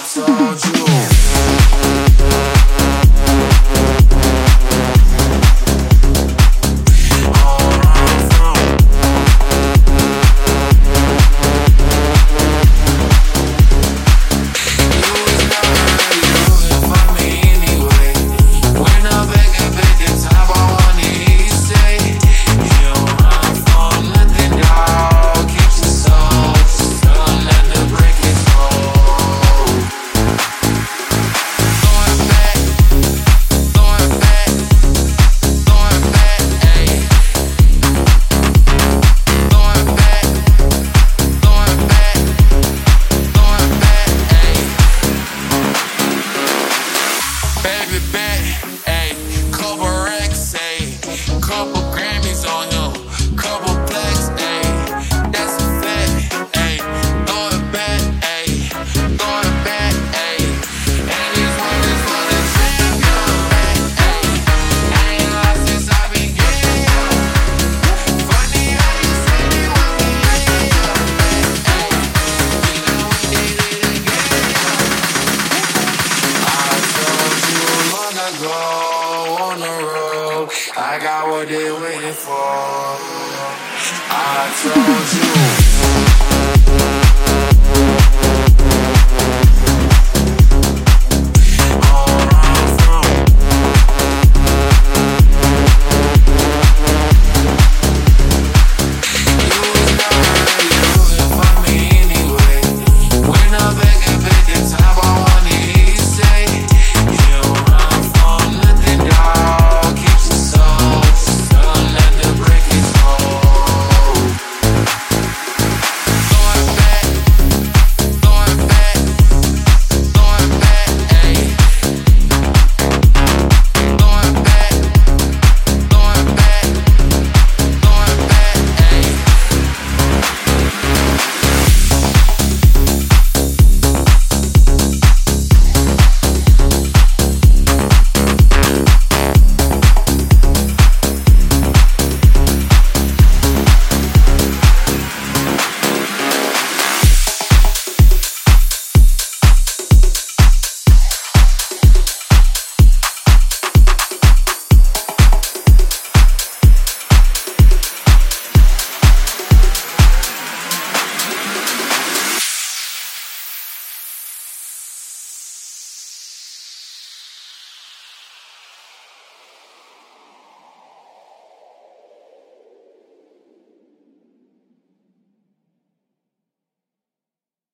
I what they waiting for. I told you.